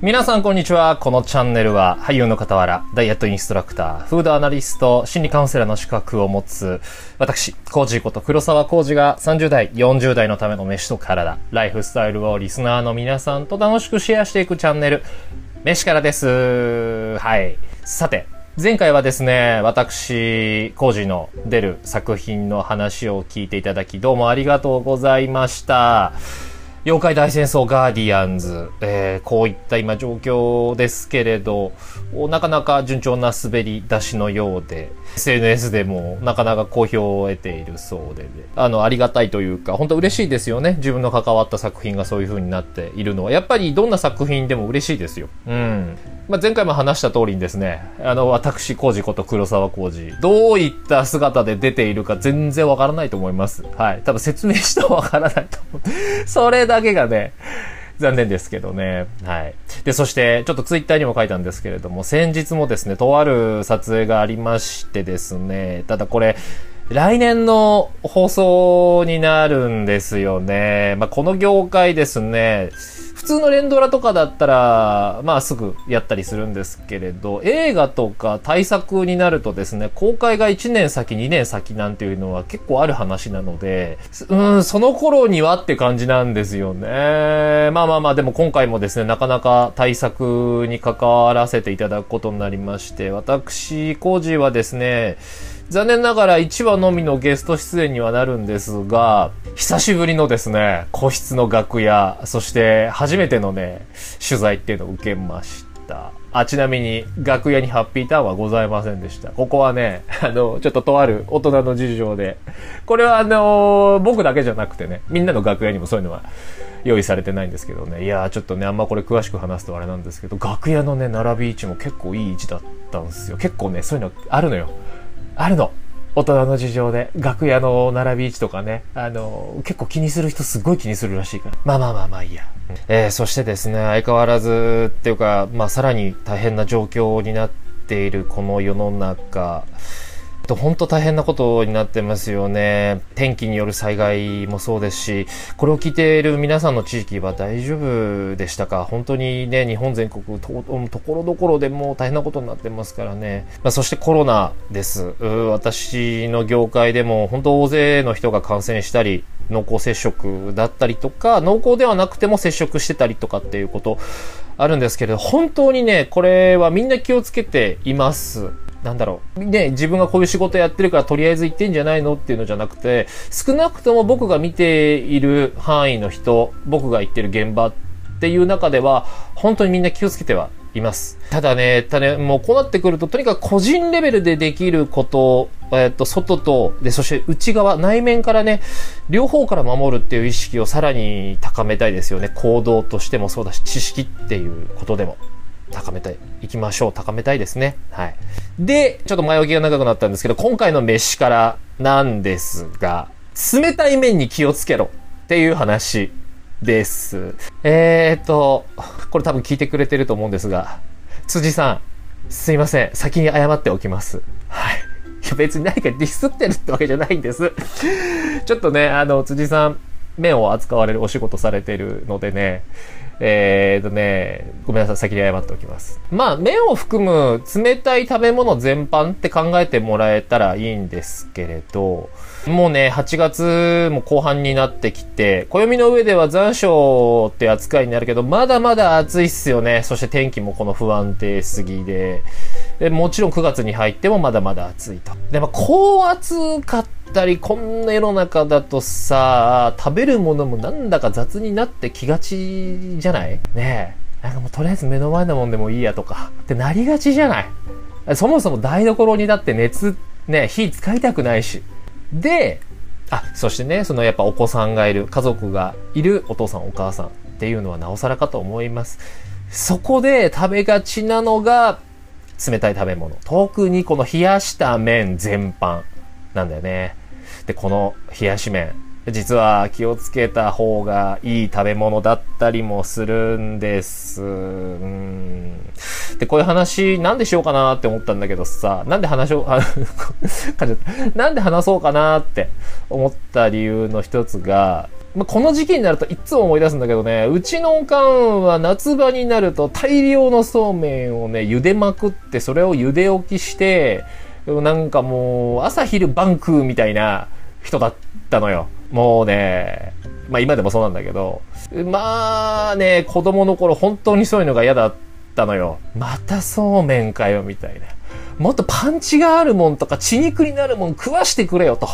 皆さんこんにちは。このチャンネルは俳優の傍ら、ダイエットインストラクター、フードアナリスト、心理カウンセラーの資格を持つ、私、コージーこと黒沢コージが30代、40代のための飯と体、ライフスタイルをリスナーの皆さんと楽しくシェアしていくチャンネル、飯からです。はい。さて、前回はですね、私、コージの出る作品の話を聞いていただき、どうもありがとうございました。妖怪大戦争ガーディアンズ、えー、こういった今状況ですけれど、なかなか順調な滑り出しのようで、SNS でもなかなか好評を得ているそうで、あの、ありがたいというか、本当嬉しいですよね。自分の関わった作品がそういう風になっているのは。やっぱりどんな作品でも嬉しいですよ。うん。まあ、前回も話した通りにですね、あの、私、コーこと黒沢コー、どういった姿で出ているか全然わからないと思います。はい。多分説明してもわからないと思う。それだけがね、残念ですけどね。はい。で、そして、ちょっとツイッターにも書いたんですけれども、先日もですね、とある撮影がありましてですね、ただこれ、来年の放送になるんですよね。まあ、この業界ですね、普通の連ドラとかだったら、まあすぐやったりするんですけれど、映画とか大作になるとですね、公開が1年先、2年先なんていうのは結構ある話なので、うん、その頃にはって感じなんですよね。まあまあまあ、でも今回もですね、なかなか大作に関わらせていただくことになりまして、私、コージはですね、残念ながら1話のみのゲスト出演にはなるんですが、久しぶりのですね、個室の楽屋、そして初めてのね、取材っていうのを受けました。あ、ちなみに楽屋にハッピーターンはございませんでした。ここはね、あの、ちょっととある大人の事情で、これはあの僕だけじゃなくてね、みんなの楽屋にもそういうのは用意されてないんですけどね、いやーちょっとね、あんまこれ詳しく話すとあれなんですけど、楽屋のね、並び位置も結構いい位置だったんですよ。結構ね、そういうのあるのよ。あるの。大人の事情で、楽屋の並び位置とかね、あの、結構気にする人すごい気にするらしいから。まあまあまあまあいいや。えー、そしてですね、相変わらずっていうか、まあさらに大変な状況になっているこの世の中、と本当大変なことになってますよね。天気による災害もそうですし、これを聞いている皆さんの地域は大丈夫でしたか？本当にね、日本全国と、ところどころでも大変なことになってますからね。まあ、そしてコロナです。私の業界でも本当大勢の人が感染したり、濃厚接触だったりとか、濃厚ではなくても接触してたりとかっていうことあるんですけれど、本当にね、これはみんな気をつけています。なんだろう。ね、自分がこういう仕事やってるからとりあえず行ってんじゃないのっていうのじゃなくて、少なくとも僕が見ている範囲の人、僕が行ってる現場っていう中では、本当にみんな気をつけてはいます。ただね、ただね、もうこうなってくると、とにかく個人レベルでできることを、えっと、外と、で、そして内側、内面からね、両方から守るっていう意識をさらに高めたいですよね。行動としてもそうだし、知識っていうことでも。高めたい、行きましょう。高めたいですね。はい。で、ちょっと前置きが長くなったんですけど、今回の飯からなんですが、冷たい麺に気をつけろっていう話です。えーと、これ多分聞いてくれてると思うんですが、辻さん、すいません。先に謝っておきます。はい。いや別に何かディスってるってわけじゃないんです。ちょっとね、あの、辻さん、麺を扱われるお仕事されてるのでね、えーとね、ごめんなさい、先に謝っておきます。まあ、麺を含む冷たい食べ物全般って考えてもらえたらいいんですけれど、もうね、8月も後半になってきて、暦の上では残暑って扱いになるけど、まだまだ暑いっすよね。そして天気もこの不安定すぎで。でもちろん9月に入ってもまだまだ暑いと。で、も、高圧かったり、こんな世の中だとさ、食べるものもなんだか雑になってきがちじゃない？ねえ。なんかもうとりあえず目の前のもんでもいいやとか、ってなりがちじゃない？そもそも台所にだって熱、ね、火使いたくないし。で、あ、そしてね、そのやっぱお子さんがいる、家族がいるお父さんお母さんっていうのはなおさらかと思います。そこで食べがちなのが、冷たい食べ物。特にこの冷やした麺全般なんだよね。で、この冷やし麺。実は気をつけた方がいい食べ物だったりもするんです。うん。で、こういう話なんでしようかなって思ったんだけどさ、なんで話を、なんで話そうかなって思った理由の一つが、まあ、この時期になるといつも思い出すんだけどね、うちのおかんは夏場になると大量のそうめんをね、茹でまくって、それを茹で置きして、なんかもう、朝昼晩食うみたいな人だったのよ。もうね、まあ今でもそうなんだけど、まあね、子供の頃本当にそういうのが嫌だったのよ。またそうめんかよ、みたいな。もっとパンチがあるもんとか血肉になるもん食わしてくれよと。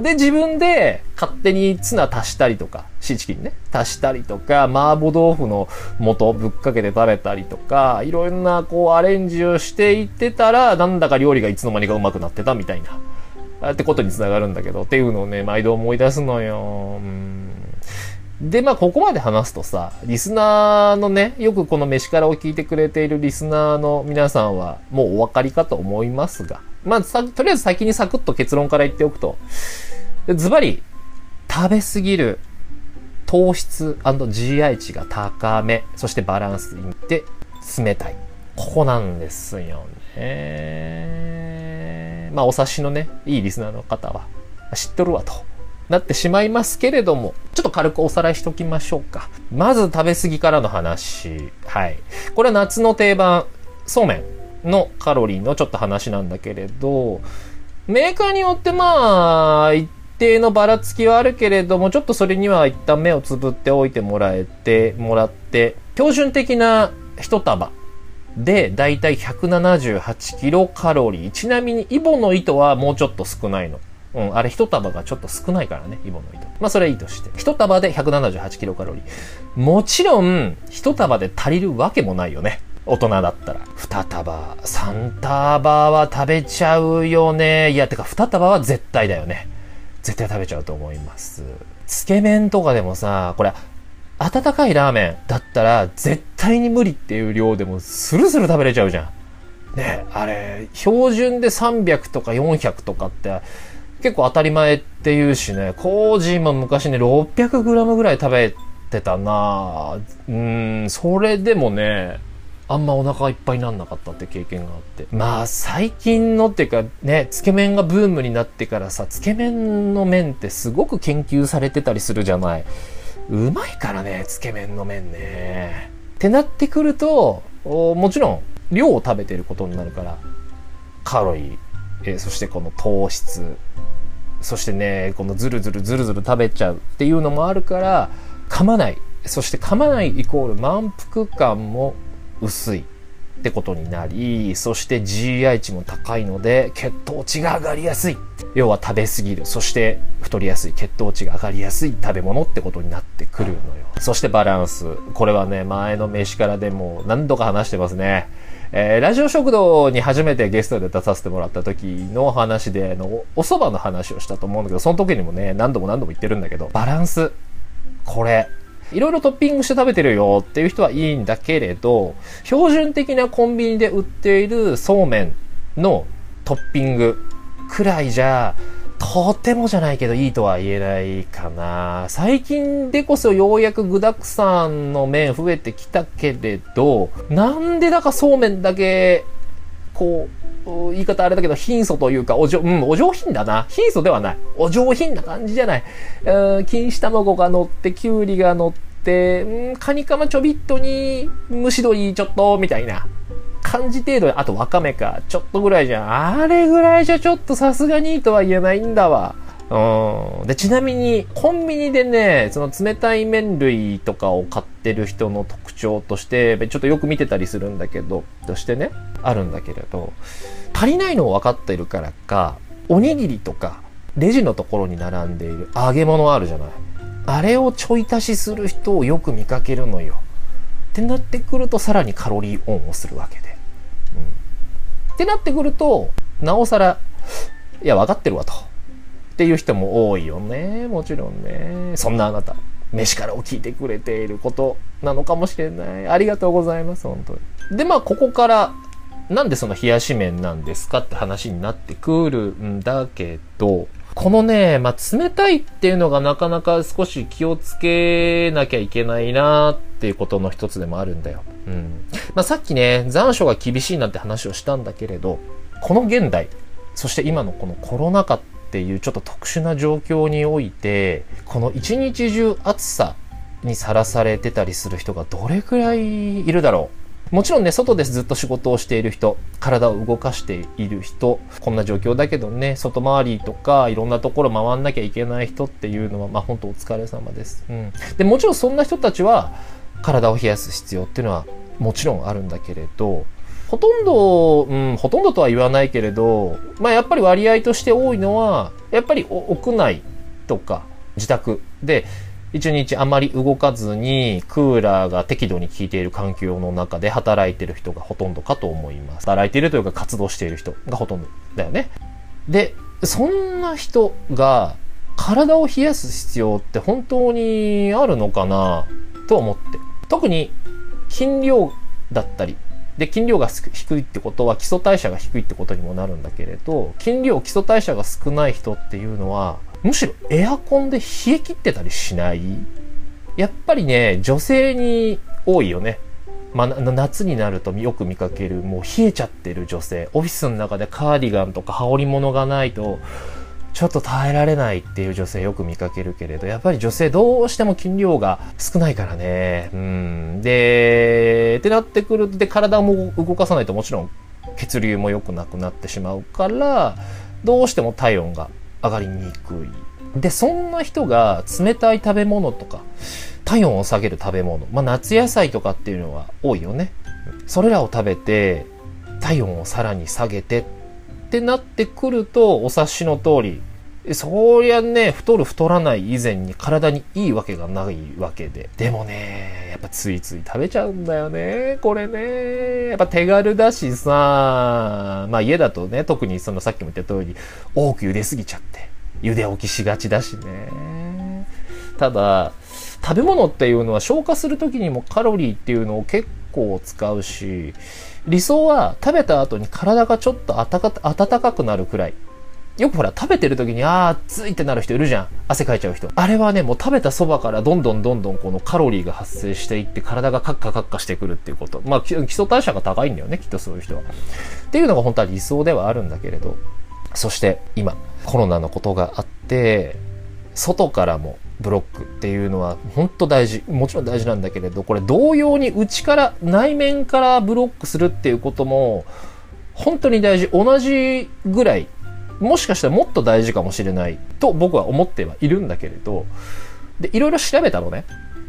で、自分で勝手にツナ足したりとか、シーチキンね、足したりとか、麻婆豆腐の素ぶっかけて食べたりとか、いろんなこうアレンジをしていってたら、なんだか料理がいつの間にかうまくなってたみたいな。ってことにつながるんだけど、っていうのをね、毎度思い出すのよ。うんで、まあ、ここまで話すとさ、リスナーのね、よくこの飯からを聞いてくれているリスナーの皆さんは、もうお分かりかと思いますが、まあ、さ、とりあえず先にサクッと結論から言っておくと、ズバリ、食べすぎる糖質 &GI 値が高め、そしてバランスにて冷たい。ここなんですよね。まあ、お察しのね、いいリスナーの方は、知っとるわと。なってしまいますけれども、ちょっと軽くおさらいしときましょうか。まず食べ過ぎからの話。はい。これは夏の定番、そうめんのカロリーのちょっと話なんだけれど、メーカーによってまあ、一定のばらつきはあるけれども、ちょっとそれには一旦目をつぶっておいてもらえて、もらって、標準的な一束で、だいたい178キロカロリー。ちなみにイボの糸はもうちょっと少ないの。うん、あれ一束がちょっと少ないからね、イボの糸。まあそれはいいとして。一束で178キロカロリー。もちろん、一束で足りるわけもないよね。大人だったら。二束、三束は食べちゃうよね。いや、てか二束は絶対だよね。絶対食べちゃうと思います。つけ麺とかでもさ、これ、温かいラーメンだったら絶対に無理っていう量でもスルスル食べれちゃうじゃん。ねあれ、標準で300とか400とかって結構当たり前って言うしね、コージーも昔ね、600g ぐらい食べてたなうん、それでもね、あんまお腹いっぱいになんなかったって経験があって。まあ、最近のっていうかね、つけ麺がブームになってからさ、つけ麺の麺ってすごく研究されてたりするじゃない。うまいからね、つけ麺の麺ね。ってなってくると、もちろん、量を食べてることになるから、カロリー、えー、そしてこの糖質、そしてね、このズルズルズルズル食べちゃうっていうのもあるから、噛まない。そして噛まないイコール満腹感も薄いってことになり、そして GI 値も高いので、血糖値が上がりやすい。要は食べ過ぎる。そして太りやすい。血糖値が上がりやすい食べ物ってことになってくるのよ。そしてバランス。これはね、前の飯からでも何度か話してますね。えー、ラジオ食堂に初めてゲストで出させてもらった時の話で、のお蕎麦の話をしたと思うんだけど、その時にもね、何度も何度も言ってるんだけど、バランス。これ。いろいろトッピングして食べてるよっていう人はいいんだけれど、標準的なコンビニで売っているそうめんのトッピングくらいじゃ、とてもじゃないけどいいとは言えないかな。最近でこそようやく具沢山の麺増えてきたけれど、なんでだかそうめんだけ、こう、言い方あれだけど、貧相というか、お上、うん、お上品だな。貧相ではない。お上品な感じじゃない。うん、錦糸卵が乗って、きゅうりが乗って、うん、カニカマちょびっとに、蒸し鶏ちょっと、みたいな。感じ程度で、あとわかめか、ちょっとぐらいじゃん。あれぐらいじゃちょっとさすがにとは言えないんだわ。うん。で、ちなみに、コンビニでね、その冷たい麺類とかを買ってる人の特徴として、ちょっとよく見てたりするんだけど、としてね、あるんだけれど、足りないのを分かってるからか、おにぎりとか、レジのところに並んでいる揚げ物あるじゃない。あれをちょい足しする人をよく見かけるのよ。ってなってくると、さらにカロリーオンをするわけで。ってなってくると、なおさら、いや、分かってるわと。っていう人も多いよね。もちろんね。そんなあなた、飯からを聞いてくれていることなのかもしれない。ありがとうございます、本当に。で、まあ、ここから、なんでその冷やし麺なんですかって話になってくるんだけど、このね、まあ、冷たいっていうのがなかなか少し気をつけなきゃいけないなっていうことの一つでもあるんだよ。うん。まあ、さっきね、残暑が厳しいなんて話をしたんだけれど、この現代、そして今のこのコロナ禍っっていうちょっと特殊な状況において、この一日中暑さにさらされてたりする人がどれくらいいるだろうもちろんね、外でずっと仕事をしている人、体を動かしている人、こんな状況だけどね、外回りとかいろんなところ回んなきゃいけない人っていうのは、まあ本当お疲れ様です。うん。で、もちろんそんな人たちは体を冷やす必要っていうのはもちろんあるんだけれど、ほとんど、うん、ほとんどとは言わないけれど、まあやっぱり割合として多いのは、やっぱり屋内とか自宅で、一日あまり動かずにクーラーが適度に効いている環境の中で働いている人がほとんどかと思います。働いているというか活動している人がほとんどだよね。で、そんな人が体を冷やす必要って本当にあるのかなと思って。特に筋量だったり、で、筋量が低いってことは基礎代謝が低いってことにもなるんだけれど、筋量、基礎代謝が少ない人っていうのは、むしろエアコンで冷え切ってたりしない？やっぱりね、女性に多いよね。まあ、夏になるとよく見かける、もう冷えちゃってる女性。オフィスの中でカーディガンとか羽織物がないと、ちょっと耐えられないっていう女性よく見かけるけれど、やっぱり女性どうしても筋量が少ないからね。うん。で、ってなってくる、で、体も動かさないともちろん血流も良くなくなってしまうから、どうしても体温が上がりにくい。で、そんな人が冷たい食べ物とか、体温を下げる食べ物、まあ夏野菜とかっていうのは多いよね。それらを食べて、体温をさらに下げてってなってくると、お察しの通り、そりゃね、太る太らない以前に体にいいわけがないわけで。でもね、やっぱついつい食べちゃうんだよね。これね。やっぱ手軽だしさ、まあ家だとね、特にそのさっきも言った通り、多く茹ですぎちゃって、茹で置きしがちだしね。ただ、食べ物っていうのは消化するときにもカロリーっていうのを結構使うし、理想は食べた後に体がちょっと温かくなるくらい。よくほら、食べてる時に、あー、暑いってなる人いるじゃん。汗かいちゃう人。あれはね、もう食べたそばからどんどんどんどんこのカロリーが発生していって体がカッカカッカしてくるっていうこと。まあ、基礎代謝が高いんだよね、きっとそういう人は。っていうのが本当は理想ではあるんだけれど。そして今、コロナのことがあって、外からもブロックっていうのは本当大事。もちろん大事なんだけれど、これ同様に内から、内面からブロックするっていうことも、本当に大事。同じぐらいもしかしたらもっと大事かもしれないと僕は思ってはいるんだけれど、で、いろいろ調べたのね。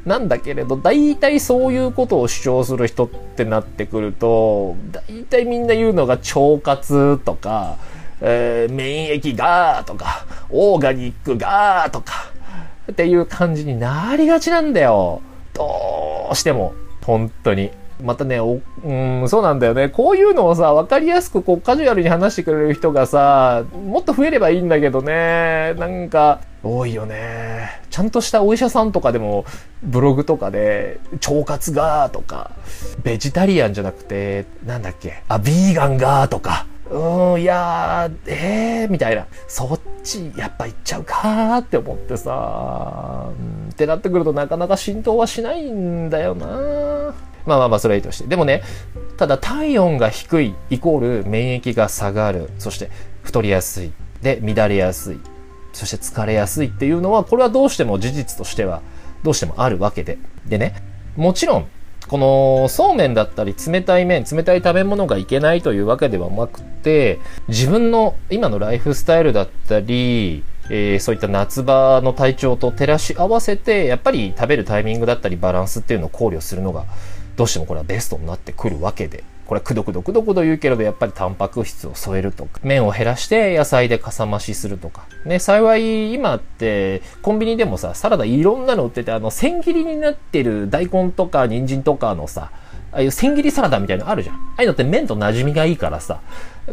なんだけれど、大体そういうことを主張する人ってなってくると、大体みんな言うのが腸活とか、えー、免疫がとか、オーガニックがとか、っていう感じになりがちなんだよ。どうしても。本当に。またね、お、うん、そうなんだよね。こういうのをさ、わかりやすくこうカジュアルに話してくれる人がさ、もっと増えればいいんだけどね。なんか、多いよね。ちゃんとしたお医者さんとかでも、ブログとかで、腸活がーとか、ベジタリアンじゃなくて、なんだっけ、あ、ビーガンがーとか、うん、いやー、えー、みたいな。そっち、やっぱ行っちゃうかーって思ってさ、うん、ってなってくるとなかなか浸透はしないんだよなまあまあまあ、それはいいとして。でもね、ただ体温が低いイコール免疫が下がる。そして太りやすい。で、乱れやすい。そして疲れやすいっていうのは、これはどうしても事実としては、どうしてもあるわけで。でね、もちろん、このそうめんだったり冷たい麺、冷たい食べ物がいけないというわけではなくて、自分の今のライフスタイルだったり、えー、そういった夏場の体調と照らし合わせて、やっぱり食べるタイミングだったりバランスっていうのを考慮するのがどうしてもこれはベストになってくるわけで、これくどくどくどくど言うけれど、やっぱりタンパク質を添えるとか、麺を減らして野菜でかさ増しするとか。ね、幸い今ってコンビニでもさ、サラダいろんなの売ってて、あの、千切りになってる大根とか人参とかのさ、ああいう千切りサラダみたいなのあるじゃん。ああいうのって麺と馴染みがいいからさ、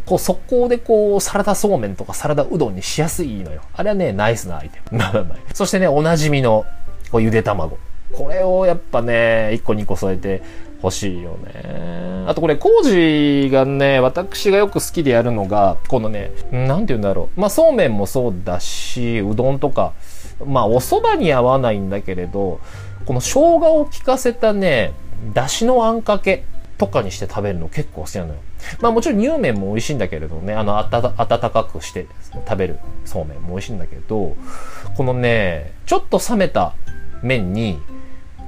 こう速攻でこうサラダそうめんとかサラダうどんにしやすいのよ。あれはね、ナイスなアイテム。まあまあまあ。そしてね、おなじみのこうゆで卵。これをやっぱね、1個2個添えて欲しいよね。あとこれ、工事がね、私がよく好きでやるのが、このね、なんて言うんだろう。まあ、そうめんもそうだし、うどんとか、まあ、お蕎麦に合わないんだけれど、この生姜を効かせたね、だしのあんかけとかにして食べるの結構好きなのよ。まあもちろん乳麺も美味しいんだけれどね、あの、あた、温かくして食べるそうめんも美味しいんだけど、このね、ちょっと冷めた麺に、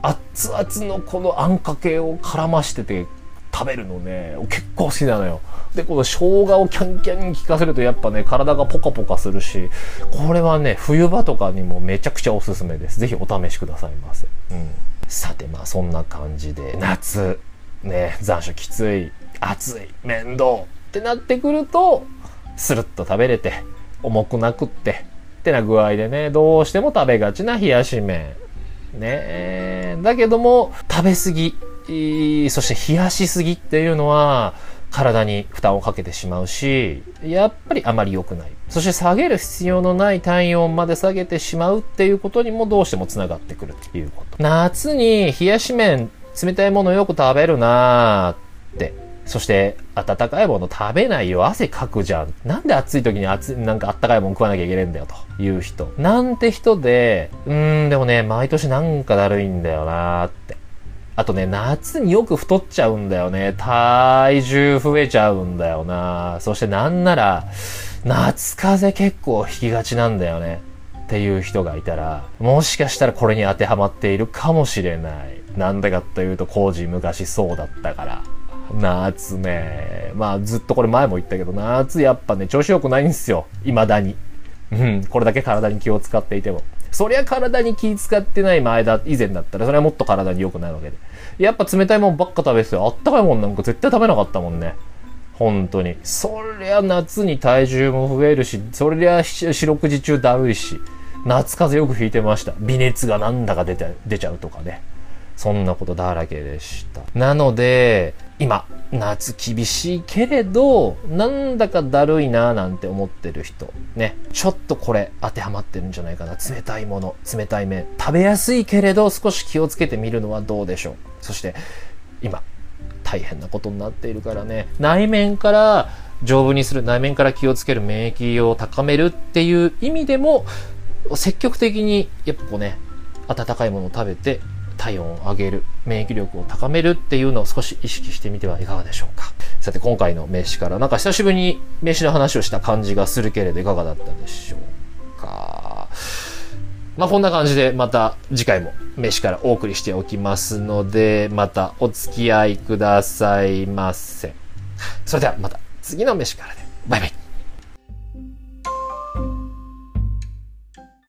熱々のこのあんかけを絡ましてて食べるのね、結構好きなのよ。で、この生姜をキャンキャンに効かせるとやっぱね、体がポカポカするし、これはね、冬場とかにもめちゃくちゃおすすめです。ぜひお試しくださいませ。うん。さて、まあそんな感じで、夏、ね、残暑きつい、暑い、面倒ってなってくると、スルッと食べれて、重くなくって、ってな具合でね、どうしても食べがちな冷やし麺。ねだけども、食べ過ぎ、そして冷やしすぎっていうのは、体に負担をかけてしまうし、やっぱりあまり良くない。そして下げる必要のない体温まで下げてしまうっていうことにもどうしてもつながってくるということ。夏に冷やし麺、冷たいものよく食べるなーって。そして温かいもの食べないよ。汗かくじゃん。なんで暑い時に暑い、なんか温かいもの食わなきゃいけないんだよという人。なんて人で、うーん、でもね、毎年なんかだるいんだよなーって。あとね、夏によく太っちゃうんだよね。体重増えちゃうんだよな。そしてなんなら、夏風邪結構引きがちなんだよね。っていう人がいたら、もしかしたらこれに当てはまっているかもしれない。なんでかというと、工事昔そうだったから。夏ね。まあずっとこれ前も言ったけど、夏やっぱね、調子良くないんですよ。未だに。うん、これだけ体に気を使っていても。そりゃ体に気使ってない前だ、以前だったら、それはもっと体に良くないわけで。やっぱ冷たいもんばっか食べてて、あったかいもんなんか絶対食べなかったもんね。本当に。そりゃ夏に体重も増えるし、そりゃ四六時中だるいし、夏風邪よく引いてました。微熱がなんだか出て、出ちゃうとかね。そんなことだらけでした。なので、今、夏厳しいけれど、なんだかだるいななんて思ってる人、ね。ちょっとこれ当てはまってるんじゃないかな。冷たいもの、冷たい麺。食べやすいけれど少し気をつけてみるのはどうでしょう。そして、今、大変なことになっているからね。内面から丈夫にする、内面から気をつける免疫を高めるっていう意味でも、積極的に、やっぱこうね、温かいものを食べて、体温を上げる、免疫力を高めるっていうのを少し意識してみてはいかがでしょうか。さて、今回の名詞から、なんか久しぶりに名詞の話をした感じがするけれど、いかがだったでしょうか。まあ、こんな感じで、また次回も名詞からお送りしておきますので、またお付き合いくださいませ。それではまた次の名詞からで、バイバイ。